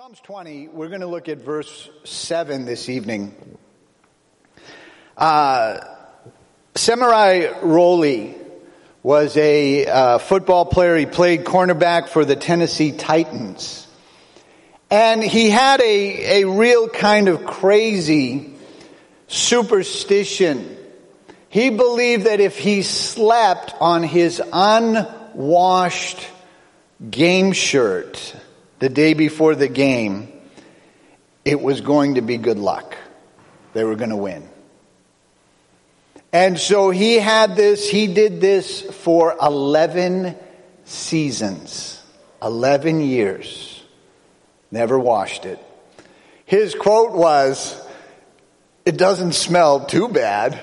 Psalms 20, we're going to look at verse 7 this evening. Uh, Samari Rolle was a uh, football player. He played cornerback for the Tennessee Titans. And he had a, a real kind of crazy superstition. He believed that if he slept on his unwashed game shirt, the day before the game, it was going to be good luck. They were going to win. And so he had this, he did this for 11 seasons, 11 years. Never washed it. His quote was, It doesn't smell too bad.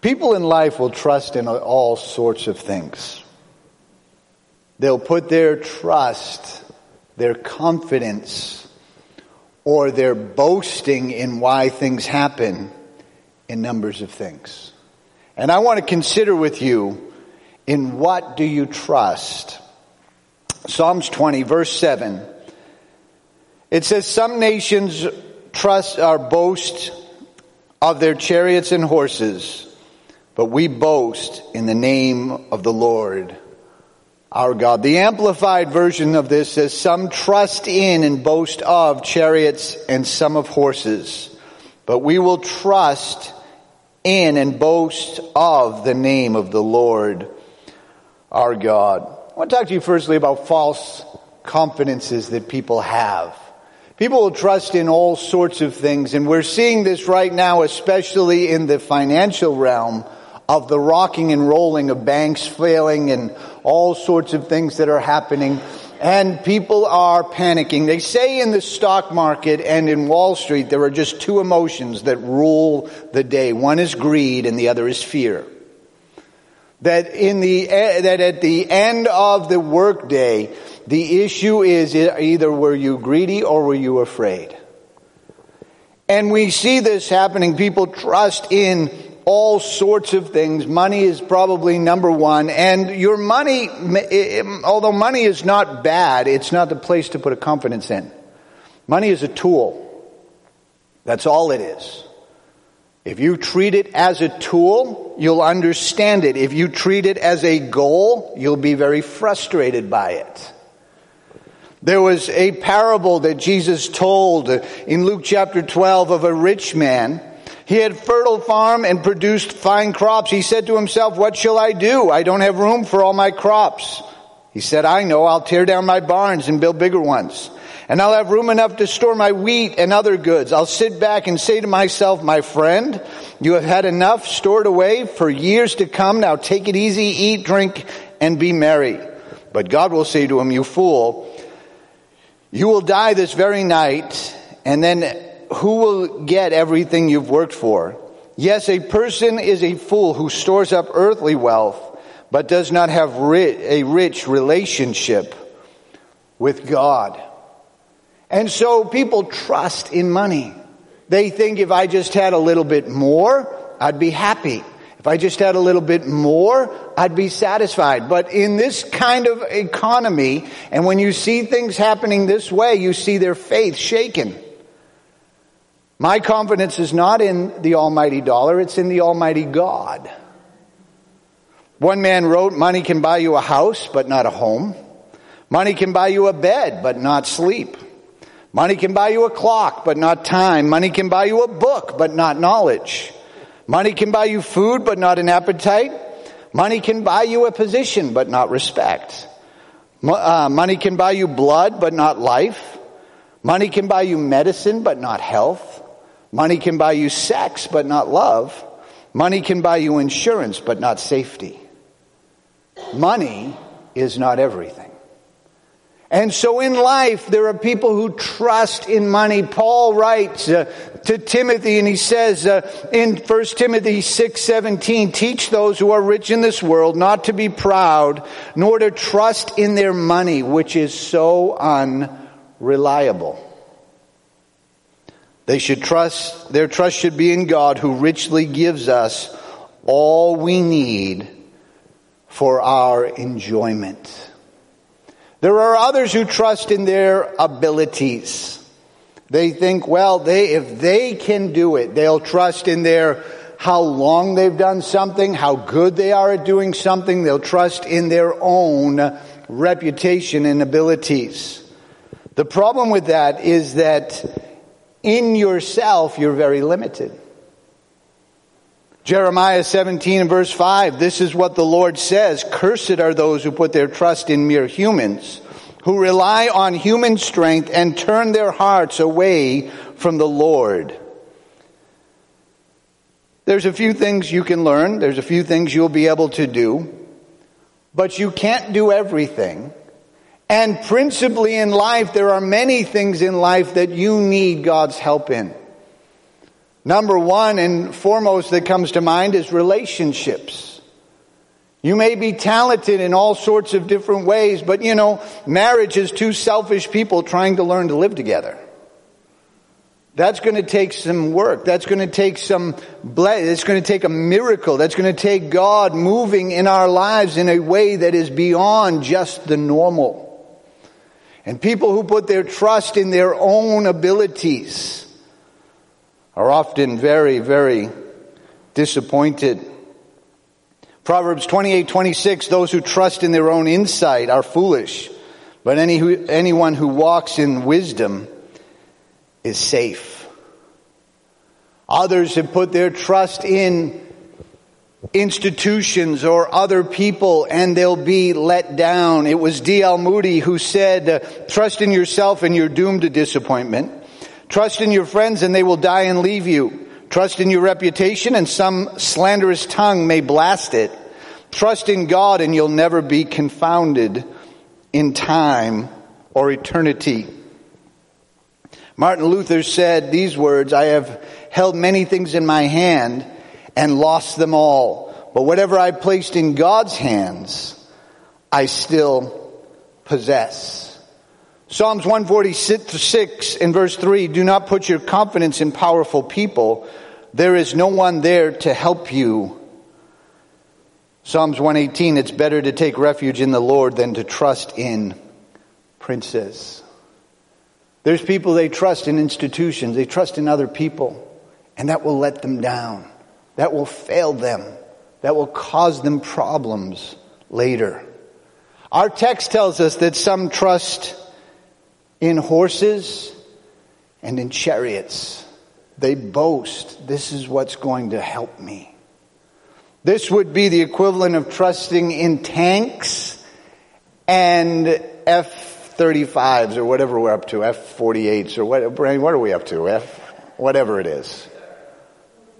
People in life will trust in all sorts of things. They'll put their trust, their confidence, or their boasting in why things happen in numbers of things. And I want to consider with you in what do you trust? Psalms 20, verse 7. It says, Some nations trust or boast of their chariots and horses but we boast in the name of the Lord our God. The amplified version of this says, some trust in and boast of chariots and some of horses, but we will trust in and boast of the name of the Lord our God. I want to talk to you firstly about false confidences that people have. People will trust in all sorts of things, and we're seeing this right now, especially in the financial realm of the rocking and rolling of banks failing and all sorts of things that are happening. And people are panicking. They say in the stock market and in Wall Street there are just two emotions that rule the day. One is greed and the other is fear. That in the, eh, that at the end of the workday, the issue is either were you greedy or were you afraid? And we see this happening. People trust in all sorts of things. Money is probably number one. And your money, although money is not bad, it's not the place to put a confidence in. Money is a tool. That's all it is. If you treat it as a tool, you'll understand it. If you treat it as a goal, you'll be very frustrated by it. There was a parable that Jesus told in Luke chapter 12 of a rich man he had fertile farm and produced fine crops. He said to himself, what shall I do? I don't have room for all my crops. He said, I know, I'll tear down my barns and build bigger ones. And I'll have room enough to store my wheat and other goods. I'll sit back and say to myself, my friend, you have had enough stored away for years to come. Now take it easy, eat, drink, and be merry. But God will say to him, you fool, you will die this very night, and then who will get everything you've worked for? Yes, a person is a fool who stores up earthly wealth, but does not have a rich relationship with God. And so people trust in money. They think if I just had a little bit more, I'd be happy. If I just had a little bit more, I'd be satisfied. But in this kind of economy, and when you see things happening this way, you see their faith shaken. My confidence is not in the almighty dollar, it's in the almighty God. One man wrote, money can buy you a house, but not a home. Money can buy you a bed, but not sleep. Money can buy you a clock, but not time. Money can buy you a book, but not knowledge. Money can buy you food, but not an appetite. Money can buy you a position, but not respect. Uh, money can buy you blood, but not life. Money can buy you medicine, but not health. Money can buy you sex, but not love. Money can buy you insurance, but not safety. Money is not everything. And so in life, there are people who trust in money. Paul writes uh, to Timothy and he says uh, in 1 Timothy 6, 17, teach those who are rich in this world not to be proud, nor to trust in their money, which is so unreliable. They should trust, their trust should be in God who richly gives us all we need for our enjoyment. There are others who trust in their abilities. They think, well, they, if they can do it, they'll trust in their, how long they've done something, how good they are at doing something. They'll trust in their own reputation and abilities. The problem with that is that in yourself, you're very limited. Jeremiah 17 and verse 5, this is what the Lord says. Cursed are those who put their trust in mere humans, who rely on human strength and turn their hearts away from the Lord. There's a few things you can learn. There's a few things you'll be able to do, but you can't do everything. And principally in life, there are many things in life that you need God's help in. Number one and foremost that comes to mind is relationships. You may be talented in all sorts of different ways, but you know, marriage is two selfish people trying to learn to live together. That's going to take some work. That's going to take some bless. It's going to take a miracle. That's going to take God moving in our lives in a way that is beyond just the normal. And people who put their trust in their own abilities, are often very, very disappointed. Proverbs 28, 26, those who trust in their own insight are foolish, but any who, anyone who walks in wisdom is safe. Others have put their trust in institutions or other people and they'll be let down. It was D.L. Moody who said, uh, trust in yourself and you're doomed to disappointment. Trust in your friends and they will die and leave you. Trust in your reputation and some slanderous tongue may blast it. Trust in God and you'll never be confounded in time or eternity. Martin Luther said these words, I have held many things in my hand and lost them all. But whatever I placed in God's hands, I still possess. Psalms 146 in verse 3, do not put your confidence in powerful people. There is no one there to help you. Psalms 118, it's better to take refuge in the Lord than to trust in princes. There's people they trust in institutions, they trust in other people, and that will let them down. That will fail them. That will cause them problems later. Our text tells us that some trust in horses and in chariots. They boast, this is what's going to help me. This would be the equivalent of trusting in tanks and F-35s or whatever we're up to, F-48s or what, what are we up to? F, whatever it is.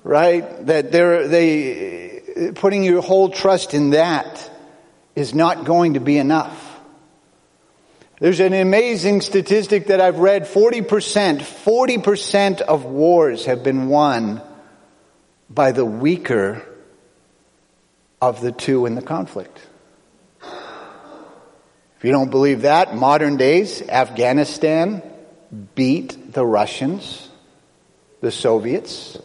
Right? That they're, they, putting your whole trust in that is not going to be enough. There's an amazing statistic that I've read 40%, 40% of wars have been won by the weaker of the two in the conflict. If you don't believe that, modern days, Afghanistan beat the Russians, the Soviets,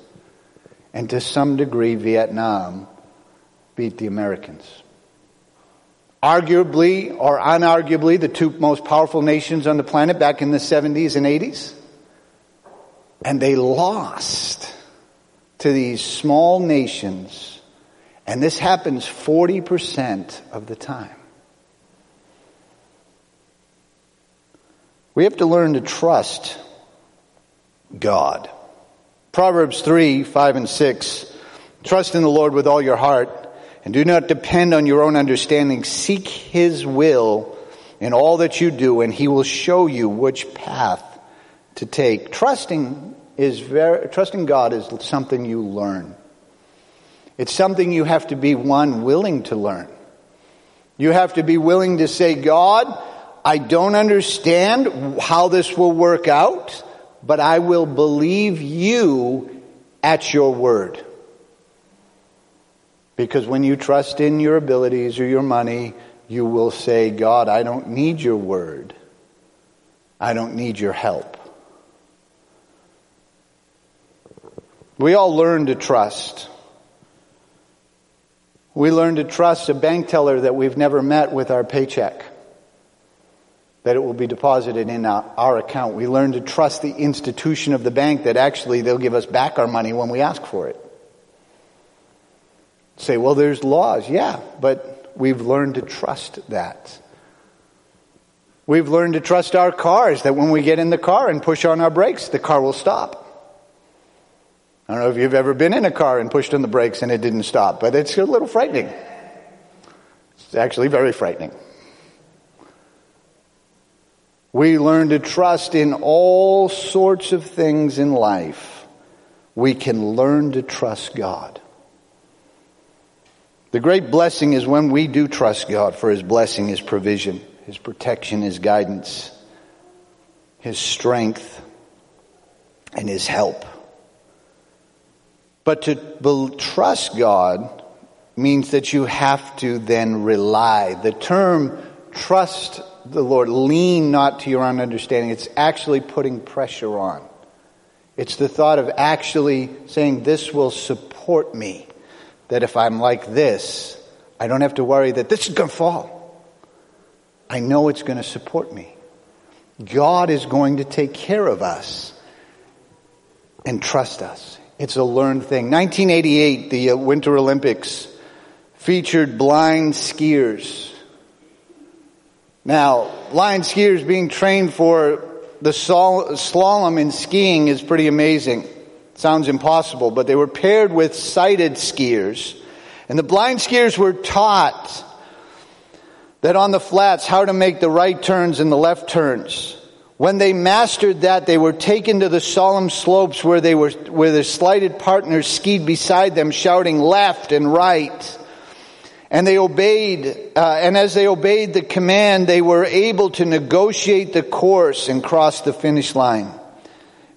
and to some degree Vietnam beat the Americans arguably or unarguably the two most powerful nations on the planet back in the 70s and 80s. And they lost to these small nations. And this happens 40% of the time. We have to learn to trust God. Proverbs 3, 5 and 6. Trust in the Lord with all your heart and do not depend on your own understanding. Seek His will in all that you do, and He will show you which path to take. Trusting is very, trusting God is something you learn. It's something you have to be one willing to learn. You have to be willing to say, God, I don't understand how this will work out, but I will believe you at your word. Because when you trust in your abilities or your money, you will say, God, I don't need your word. I don't need your help. We all learn to trust. We learn to trust a bank teller that we've never met with our paycheck. That it will be deposited in our, account. We learn to trust the institution of the bank that actually they'll give us back our money when we ask for it. Say, well, there's laws. Yeah, but we've learned to trust that. We've learned to trust our cars that when we get in the car and push on our brakes, the car will stop. I don't know if you've ever been in a car and pushed on the brakes and it didn't stop, but it's a little frightening. It's actually very frightening. We learn to trust in all sorts of things in life. We can learn to trust God. The great blessing is when we do trust God for His blessing, His provision, His protection, His guidance, His strength, and His help. But to trust God means that you have to then rely. The term trust the Lord. Lean not to your own understanding. It's actually putting pressure on. It's the thought of actually saying, This will support me. That if I'm like this, I don't have to worry that this is going to fall. I know it's going to support me. God is going to take care of us and trust us. It's a learned thing. 1988, the uh, Winter Olympics featured blind skiers now, blind skiers being trained for the slalom in skiing is pretty amazing. Sounds impossible, but they were paired with sighted skiers. And the blind skiers were taught that on the flats how to make the right turns and the left turns. When they mastered that, they were taken to the slalom slopes where they were, where their slighted partners skied beside them shouting left and right. And they obeyed, uh, and as they obeyed the command, they were able to negotiate the course and cross the finish line.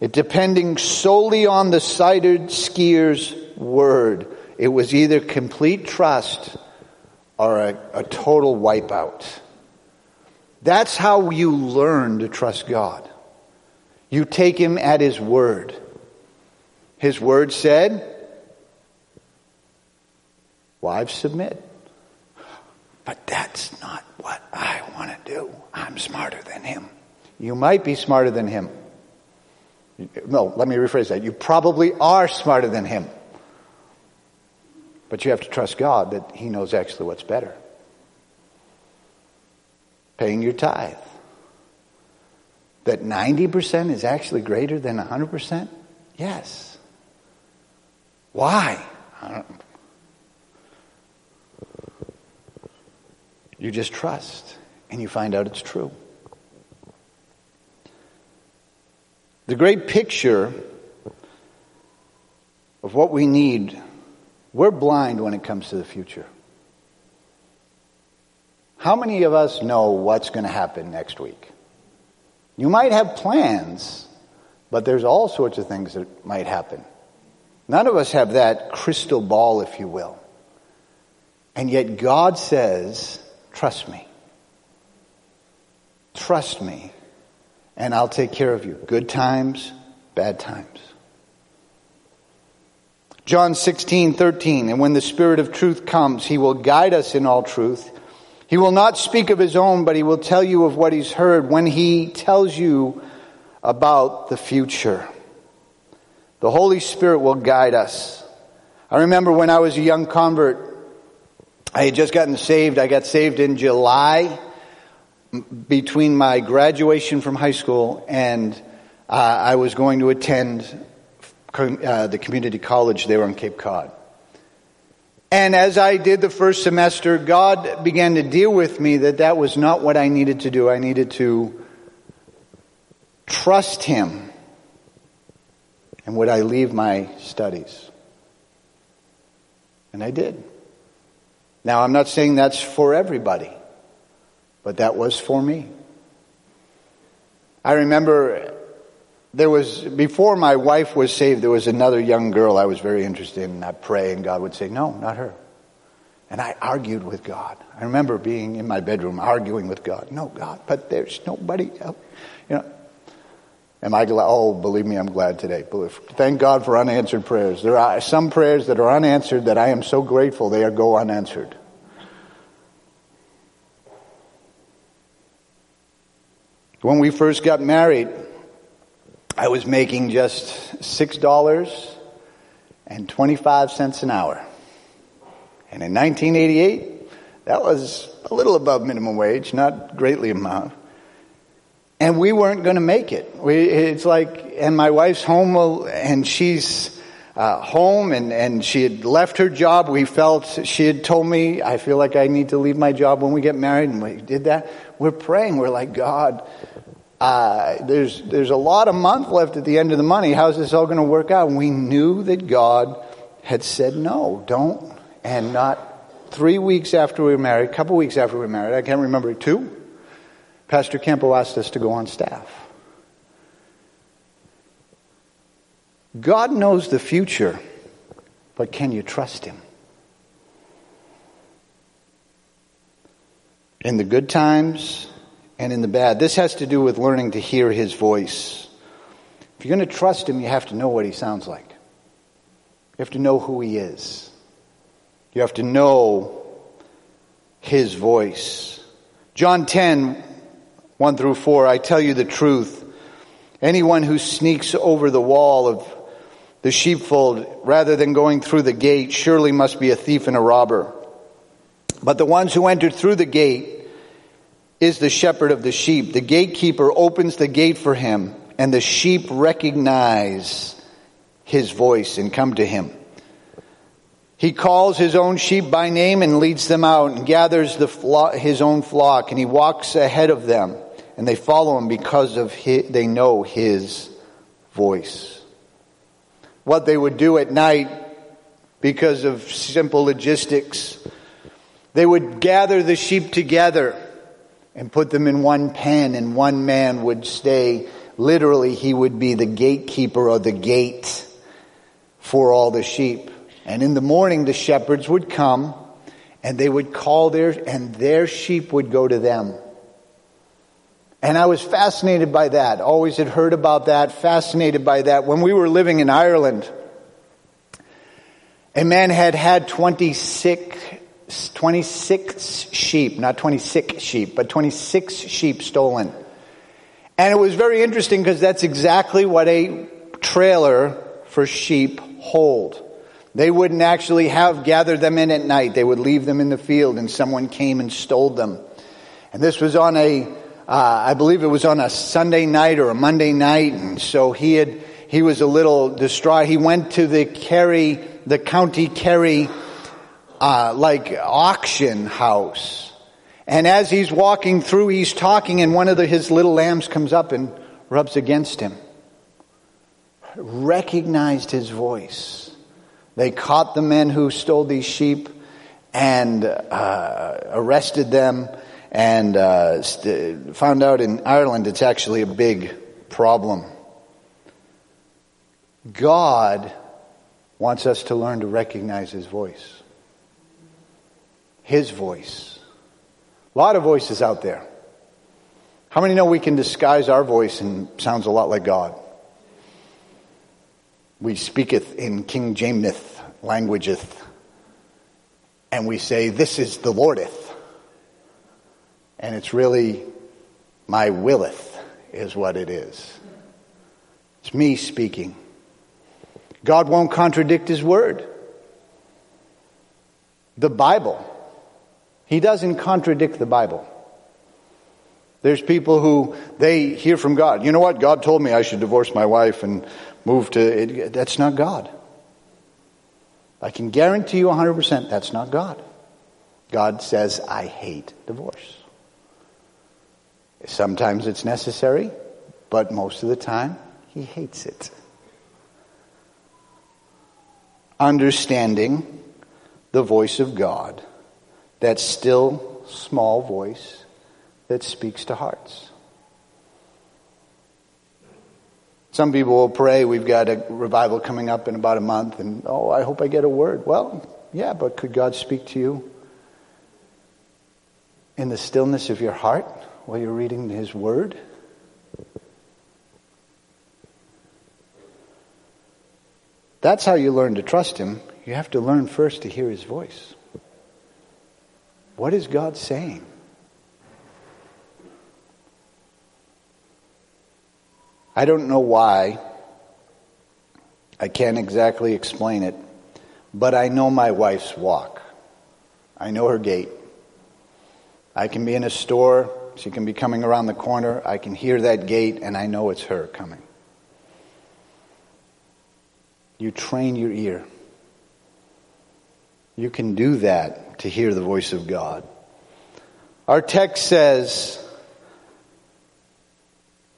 It depending solely on the sighted skier's word. It was either complete trust or a, a total wipeout. That's how you learn to trust God. You take Him at His word. His word said, Wives submit. But that's not what I want to do. I'm smarter than him. You might be smarter than him. No, let me rephrase that. You probably are smarter than him. But you have to trust God that he knows actually what's better. Paying your tithe. That 90% is actually greater than 100%? Yes. Why? You just trust and you find out it's true. The great picture of what we need, we're blind when it comes to the future. How many of us know what's going to happen next week? You might have plans, but there's all sorts of things that might happen. None of us have that crystal ball, if you will. And yet God says Trust me. Trust me, and I'll take care of you. Good times, bad times. John 16, 13, and when the Spirit of truth comes, he will guide us in all truth. He will not speak of his own, but he will tell you of what he's heard when he tells you about the future. The Holy Spirit will guide us. I remember when I was a young convert, I had just gotten saved. I got saved in July between my graduation from high school and uh, I was going to attend uh, the community college there on Cape Cod. And as I did the first semester, God began to deal with me that that was not what I needed to do. I needed to trust Him. And would I leave my studies? And I did. Now, I'm not saying that's for everybody, but that was for me. I remember there was, before my wife was saved, there was another young girl I was very interested in. I'd pray, and God would say, No, not her. And I argued with God. I remember being in my bedroom arguing with God. No, God, but there's nobody else. You know, Am I glad? Oh, believe me, I'm glad today. Thank God for unanswered prayers. There are some prayers that are unanswered that I am so grateful they go unanswered. When we first got married, I was making just $6.25 an hour. And in 1988, that was a little above minimum wage, not greatly amount. And we weren't going to make it. We, it's like, and my wife's home will, and she's uh, home and, and she had left her job. We felt, she had told me, I feel like I need to leave my job when we get married. And we did that. We're praying. We're like, God, uh, there's, there's a lot of month left at the end of the money. How's this all going to work out? And we knew that God had said, no, don't. And not three weeks after we were married, a couple weeks after we were married, I can't remember, two, Pastor Campo asked us to go on staff. God knows the future, but can you trust Him? In the good times and in the bad. This has to do with learning to hear His voice. If you're going to trust Him, you have to know what He sounds like. You have to know who He is. You have to know His voice. John 10, 1 through 4, I tell you the truth. Anyone who sneaks over the wall of the sheepfold rather than going through the gate surely must be a thief and a robber. But the ones who entered through the gate is the shepherd of the sheep. The gatekeeper opens the gate for him and the sheep recognize his voice and come to him. He calls his own sheep by name and leads them out and gathers the flock, his own flock and he walks ahead of them and they follow him because of his, they know his voice what they would do at night because of simple logistics. They would gather the sheep together and put them in one pen, and one man would stay. Literally, he would be the gatekeeper or the gate for all the sheep. And in the morning, the shepherds would come and they would call their, and their sheep would go to them. And I was fascinated by that. Always had heard about that, fascinated by that. When we were living in Ireland, a man had had 26, 26 sheep, not 26 sheep, but 26 sheep stolen. And it was very interesting because that's exactly what a trailer for sheep hold. They wouldn't actually have gathered them in at night. They would leave them in the field and someone came and stole them. And this was on a uh, I believe it was on a Sunday night or a Monday night, and so he had he was a little distraught. He went to the Kerry, the county Kerry, uh, like auction house, and as he's walking through, he's talking, and one of the, his little lambs comes up and rubs against him. Recognized his voice. They caught the men who stole these sheep and uh, arrested them and uh, st- found out in Ireland it's actually a big problem. God wants us to learn to recognize His voice. His voice. A lot of voices out there. How many know we can disguise our voice and sounds a lot like God? We speaketh in King Jameseth languageth, and we say, This is the Lordeth. And it's really my willeth is what it is. It's me speaking. God won't contradict his word. The Bible. He doesn't contradict the Bible. There's people who they hear from God. You know what? God told me I should divorce my wife and move to it. That's not God. I can guarantee you 100% that's not God. God says, I hate divorce. Sometimes it's necessary, but most of the time, he hates it. Understanding the voice of God, that still small voice that speaks to hearts. Some people will pray, we've got a revival coming up in about a month, and oh, I hope I get a word. Well, yeah, but could God speak to you in the stillness of your heart? While you're reading His Word? That's how you learn to trust Him. You have to learn first to hear His voice. What is God saying? I don't know why. I can't exactly explain it, but I know my wife's walk. I know her gait. I can be in a store, she can be coming around the corner, I can hear that gate, and I know it's her coming. You train your ear. You can do that to hear the voice of God. Our text says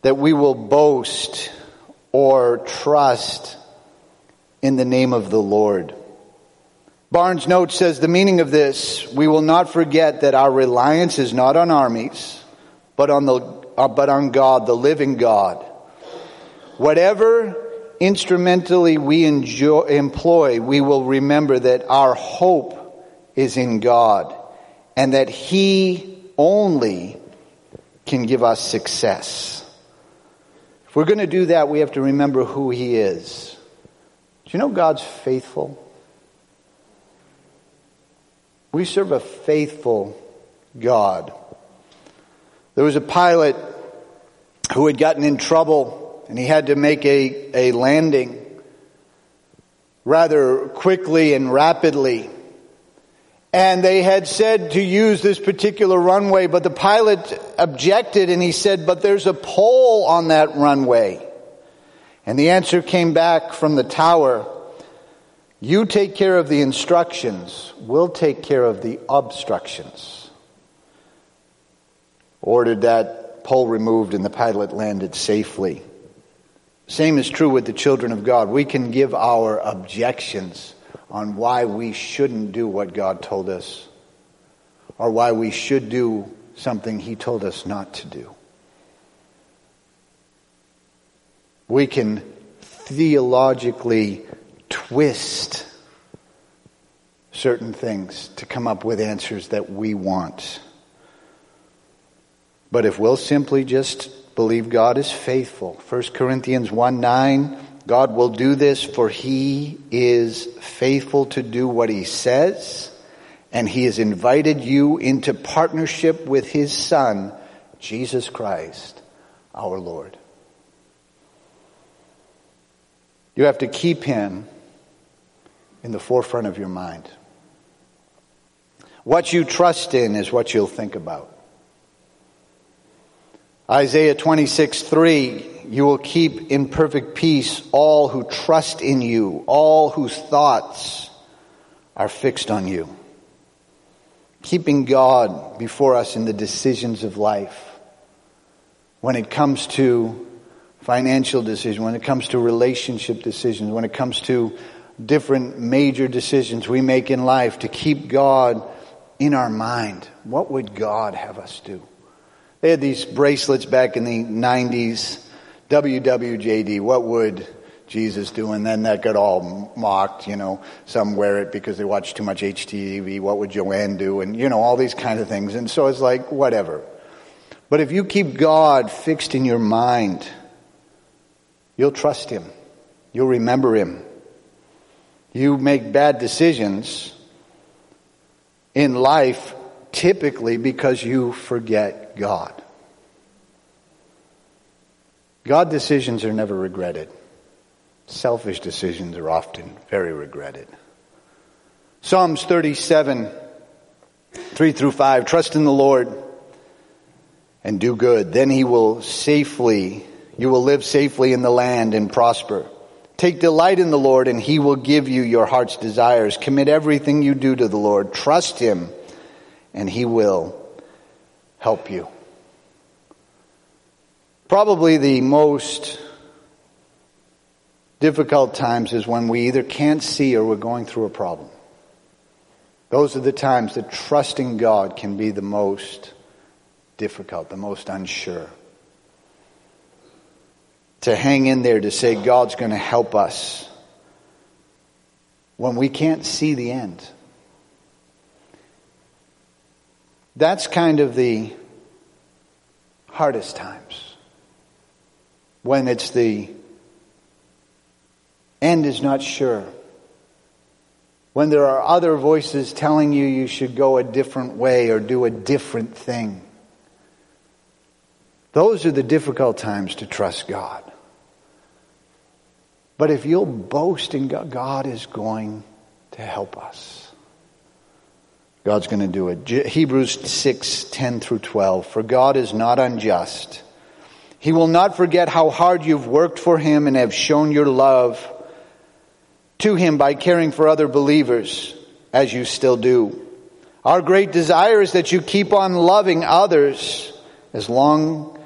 that we will boast or trust in the name of the Lord. Barnes' note says the meaning of this, we will not forget that our reliance is not on armies, but on the, uh, but on God, the living God. Whatever instrumentally we enjoy, employ, we will remember that our hope is in God and that He only can give us success. If we're going to do that, we have to remember who He is. Do you know God's faithful? We serve a faithful God. There was a pilot who had gotten in trouble and he had to make a, a landing rather quickly and rapidly. And they had said to use this particular runway, but the pilot objected and he said, but there's a pole on that runway. And the answer came back from the tower You take care of the instructions, we'll take care of the obstructions. Ordered that pole removed and the pilot landed safely. Same is true with the children of God. We can give our objections on why we shouldn't do what God told us or why we should do something He told us not to do. We can theologically twist certain things to come up with answers that we want. But if we'll simply just believe God is faithful, 1 Corinthians 1 9, God will do this for he is faithful to do what he says, and he has invited you into partnership with his son, Jesus Christ, our Lord. You have to keep him in the forefront of your mind. What you trust in is what you'll think about. Isaiah 26, 3, you will keep in perfect peace all who trust in you, all whose thoughts are fixed on you. Keeping God before us in the decisions of life. When it comes to financial decisions, when it comes to relationship decisions, when it comes to different major decisions we make in life, to keep God in our mind. What would God have us do? They had these bracelets back in the 90s. WWJD, what would Jesus do? And then that got all mocked, you know. Some wear it because they watch too much HGTV. What would Joanna do? And, you know, all these kind of things. And so it's like, whatever. But if you keep God fixed in your mind, you'll trust Him. You'll remember Him. You make bad decisions in life typically because you forget God. God decisions are never regretted. Selfish decisions are often very regretted. Psalms 37, 3 through 5. Trust in the Lord and do good. Then he will safely, you will live safely in the land and prosper. Take delight in the Lord and he will give you your heart's desires. Commit everything you do to the Lord. Trust him and he will help you. Probably the most difficult times is when we either can't see or we're going through a problem. Those are the times that trusting God can be the most difficult, the most unsure. To hang in there, to say God's going to help us when we can't see the end. That's kind of the hardest times when it's the end is not sure. When there are other voices telling you you should go a different way or do a different thing. Those are the difficult times to trust God. But if you'll boast in God, God is going to help us. God's going to do it. Hebrews 6, 10 through 12. For God is not unjust. He will not forget how hard you've worked for Him and have shown your love to Him by caring for other believers, as you still do. Our great desire is that you keep on loving others as long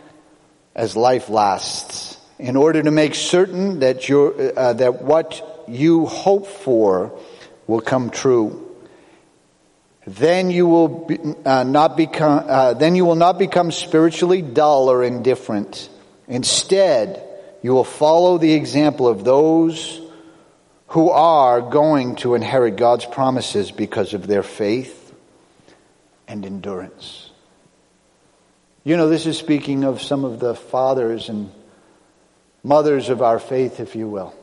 as life lasts, in order to make certain that, uh, that what you hope for will come true. Then you will be, uh, not become. Uh, then you will not become spiritually dull or indifferent. Instead, you will follow the example of those who are going to inherit God's promises because of their faith and endurance. You know, this is speaking of some of the fathers and mothers of our faith, if you will.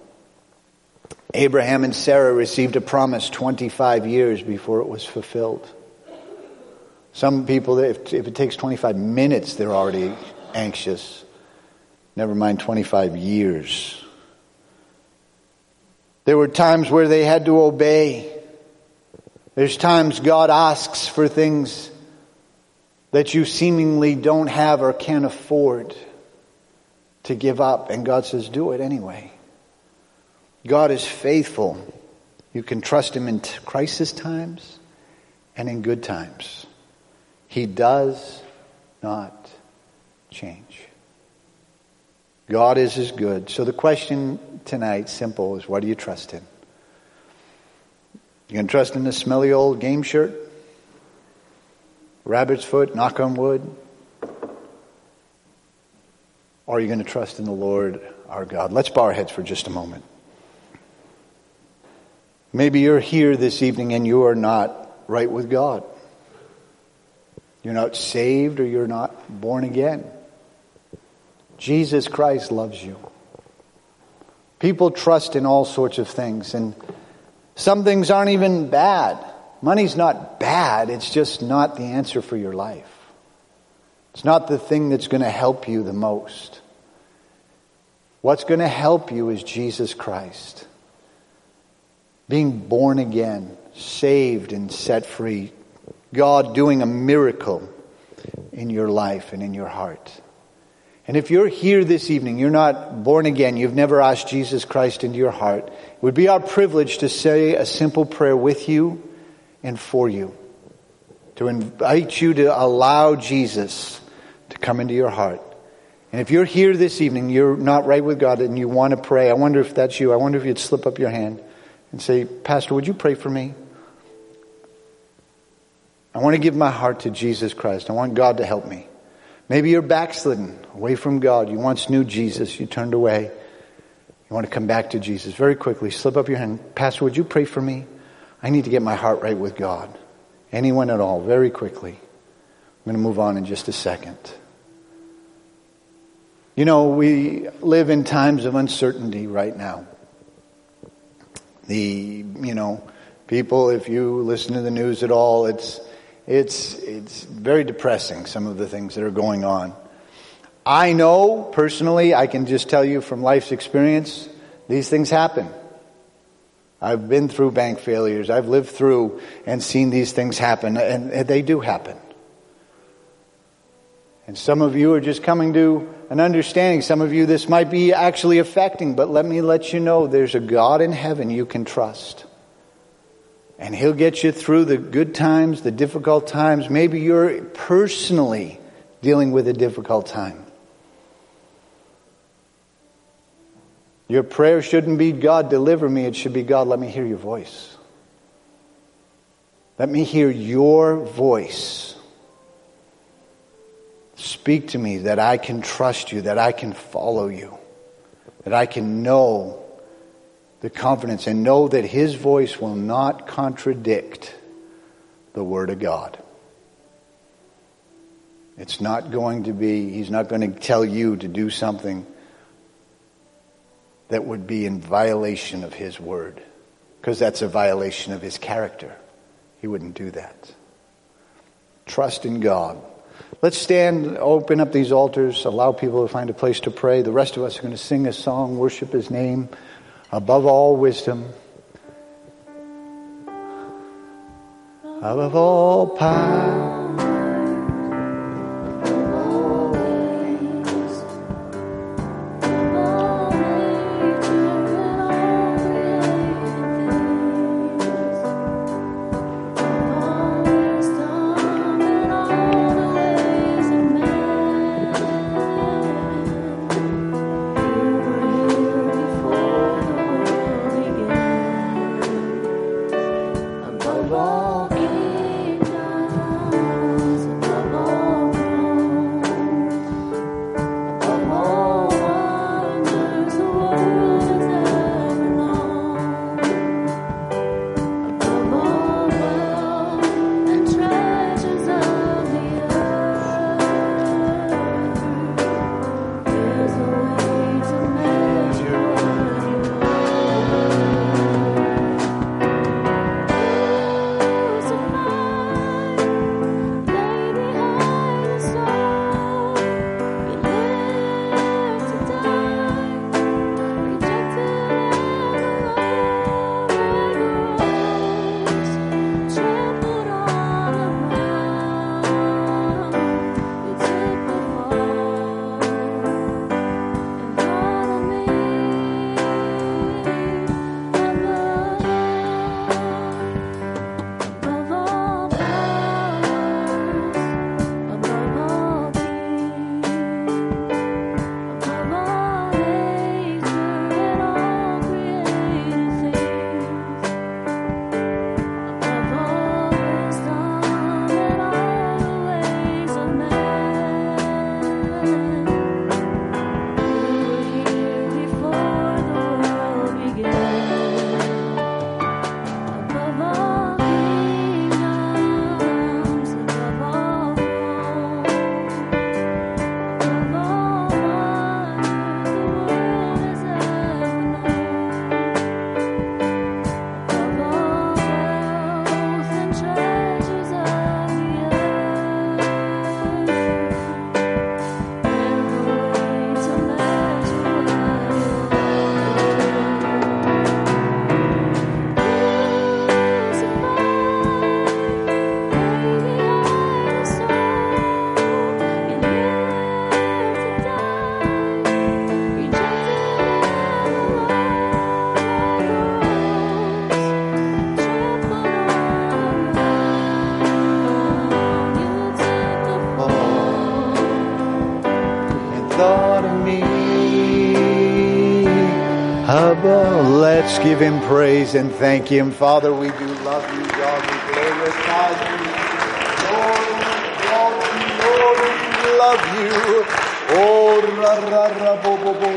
Abraham and Sarah received a promise 25 years before it was fulfilled. Some people, if, if it takes 25 minutes, they're already anxious. Never mind 25 years. There were times where they had to obey. There's times God asks for things that you seemingly don't have or can't afford to give up, and God says, do it anyway. God is faithful. You can trust Him in crisis times and in good times. He does not change. God is as good. So the question tonight, simple, is what do you trust in? You can trust in the smelly old game shirt? Rabbit's foot, knock on wood? Or are you going to trust in the Lord our God? Let's bow our heads for just a moment. Maybe you're here this evening and you are not right with God. You're not saved or you're not born again. Jesus Christ loves you. People trust in all sorts of things, and some things aren't even bad. Money's not bad, it's just not the answer for your life. It's not the thing that's going to help you the most. What's going to help you is Jesus Christ being born again, saved and set free, God doing a miracle in your life and in your heart. And if you're here this evening, you're not born again, you've never asked Jesus Christ into your heart, it would be our privilege to say a simple prayer with you and for you. To invite you to allow Jesus to come into your heart. And if you're here this evening, you're not right with God and you want to pray, I wonder if that's you. I wonder if you'd slip up your hand and say, Pastor, would you pray for me? I want to give my heart to Jesus Christ. I want God to help me. Maybe you're backslidden, away from God. You once knew Jesus, you turned away. You want to come back to Jesus. Very quickly, slip up your hand. Pastor, would you pray for me? I need to get my heart right with God. Anyone at all, very quickly. I'm going to move on in just a second. You know, we live in times of uncertainty right now. The, you know, people, if you listen to the news at all, it's, it's, it's very depressing, some of the things that are going on. I know personally, I can just tell you from life's experience, these things happen. I've been through bank failures. I've lived through and seen these things happen, and they do happen. And some of you are just coming to an understanding. Some of you, this might be actually affecting, but let me let you know there's a God in heaven you can trust. And He'll get you through the good times, the difficult times. Maybe you're personally dealing with a difficult time. Your prayer shouldn't be, God, deliver me. It should be, God, let me hear your voice. Let me hear your voice. Speak to me that I can trust you, that I can follow you, that I can know the confidence and know that His voice will not contradict the Word of God. It's not going to be, He's not going to tell you to do something that would be in violation of His Word, because that's a violation of His character. He wouldn't do that. Trust in God. Let's stand, open up these altars, allow people to find a place to pray. The rest of us are going to sing a song, worship His name. above all wisdom, above all power. Give him praise and thank him. Father, we do love you, God. We glorify you. Lord. Lord, we love you. Oh, ra, ra, ra, bo, bo, bo,